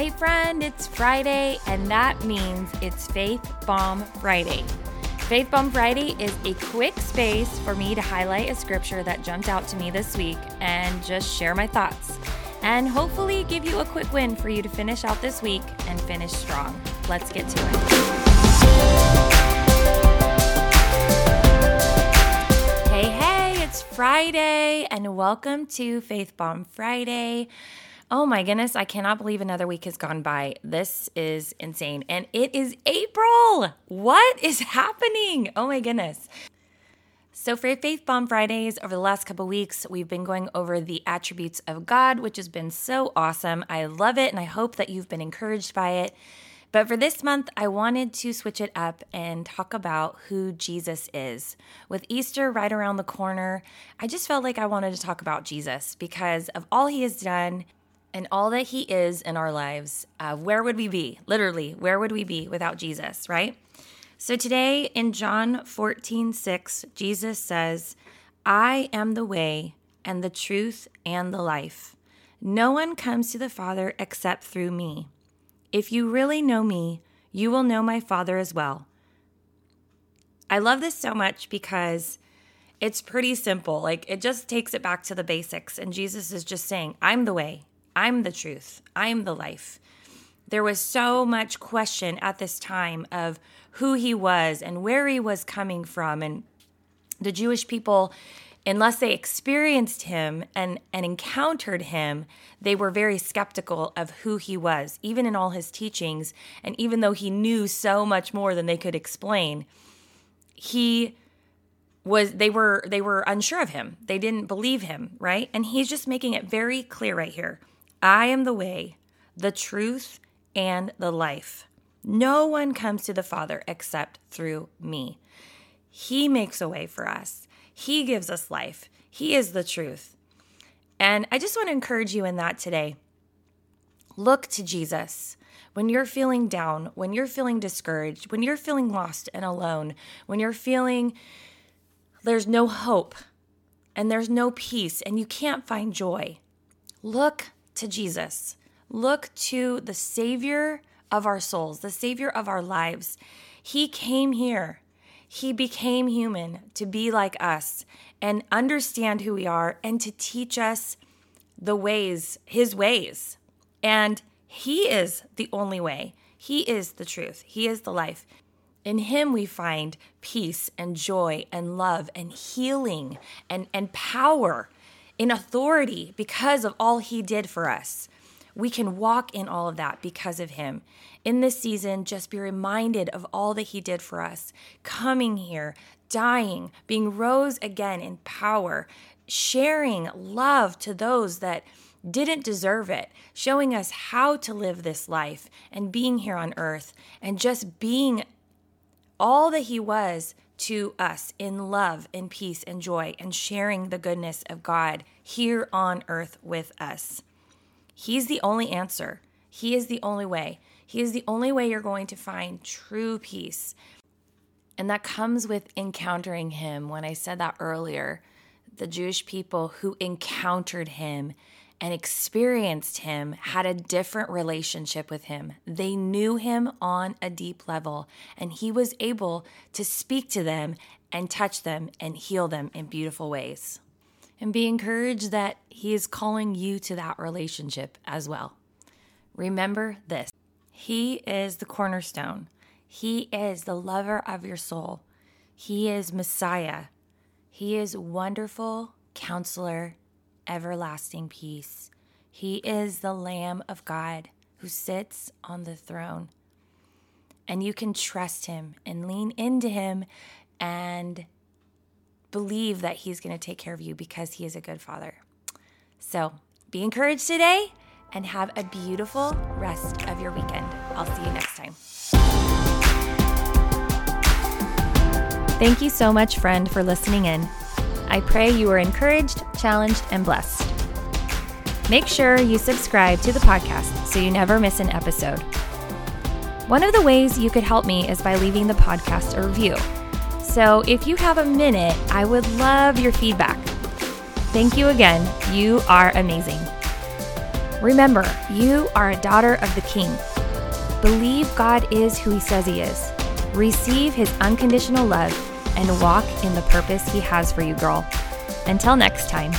Hey, friend, it's Friday, and that means it's Faith Bomb Friday. Faith Bomb Friday is a quick space for me to highlight a scripture that jumped out to me this week and just share my thoughts. And hopefully give you a quick win for you to finish out this week and finish strong. Let's get to it. Hey, hey, it's Friday, and welcome to Faith Bomb Friday. Oh my goodness, I cannot believe another week has gone by. This is insane. And it is April. What is happening? Oh my goodness. So, for Faith Bomb Fridays, over the last couple weeks, we've been going over the attributes of God, which has been so awesome. I love it, and I hope that you've been encouraged by it. But for this month, I wanted to switch it up and talk about who Jesus is. With Easter right around the corner, I just felt like I wanted to talk about Jesus because of all he has done and all that He is in our lives, uh, where would we be? Literally, where would we be without Jesus, right? So today in John 14, 6, Jesus says, I am the way and the truth and the life. No one comes to the Father except through me. If you really know me, you will know my Father as well. I love this so much because it's pretty simple. Like it just takes it back to the basics. And Jesus is just saying, I'm the way, I'm the truth, I'm the life. There was so much question at this time of who he was and where he was coming from. And the Jewish people, unless they experienced him and, and encountered him, they were very skeptical of who he was, even in all his teachings. And even though he knew so much more than they could explain, he was they were they were unsure of him they didn't believe him right and he's just making it very clear right here I am the way, the truth, and the life. No one comes to the Father except through me. He makes a way for us, He gives us life. He is the truth. And I just want to encourage you in that today. Look to Jesus. When you're feeling down, when you're feeling discouraged, when you're feeling lost and alone, when you're feeling there's no hope and there's no peace and you can't find joy, look to Jesus. Look to the Savior of our souls, the Savior of our lives. He came here. He became human to be like us and understand who we are and to teach us the ways, His ways. And He is the only way. He is the truth. He is the life. In Him, we find peace and joy and love and healing and, and power in authority because of all he did for us. We can walk in all of that because of him. In this season, just be reminded of all that he did for us. Coming here, dying, being rose again in power, sharing love to those that didn't deserve it, showing us how to live this life and being here on earth and just being all that he was to us in love and peace and joy and sharing the goodness of God here on earth with us. He's the only answer. He is the only way. He is the only way you're going to find true peace. And that comes with encountering Him. When I said that earlier, the Jewish people who encountered Him and experienced him had a different relationship with him. They knew him on a deep level, and he was able to speak to them and touch them and heal them in beautiful ways. And be encouraged that he is calling you to that relationship as well. Remember this He is the cornerstone, He is the lover of your soul, He is Messiah, He is wonderful counselor everlasting peace. He is the Lamb of God who sits on the throne. And you can trust him and lean into him and believe that he's going to take care of you because he is a good father. So be encouraged today and have a beautiful rest of your weekend. I'll see you next time. Thank you so much, friend, for listening in. I pray you are encouraged, challenged, and blessed. Make sure you subscribe to the podcast so you never miss an episode. One of the ways you could help me is by leaving the podcast a review. So if you have a minute, I would love your feedback. Thank you again. You are amazing. Remember, you are a daughter of the King. Believe God is who He says He is. Receive His unconditional love and walk in the purpose He has for you, girl. Until next time.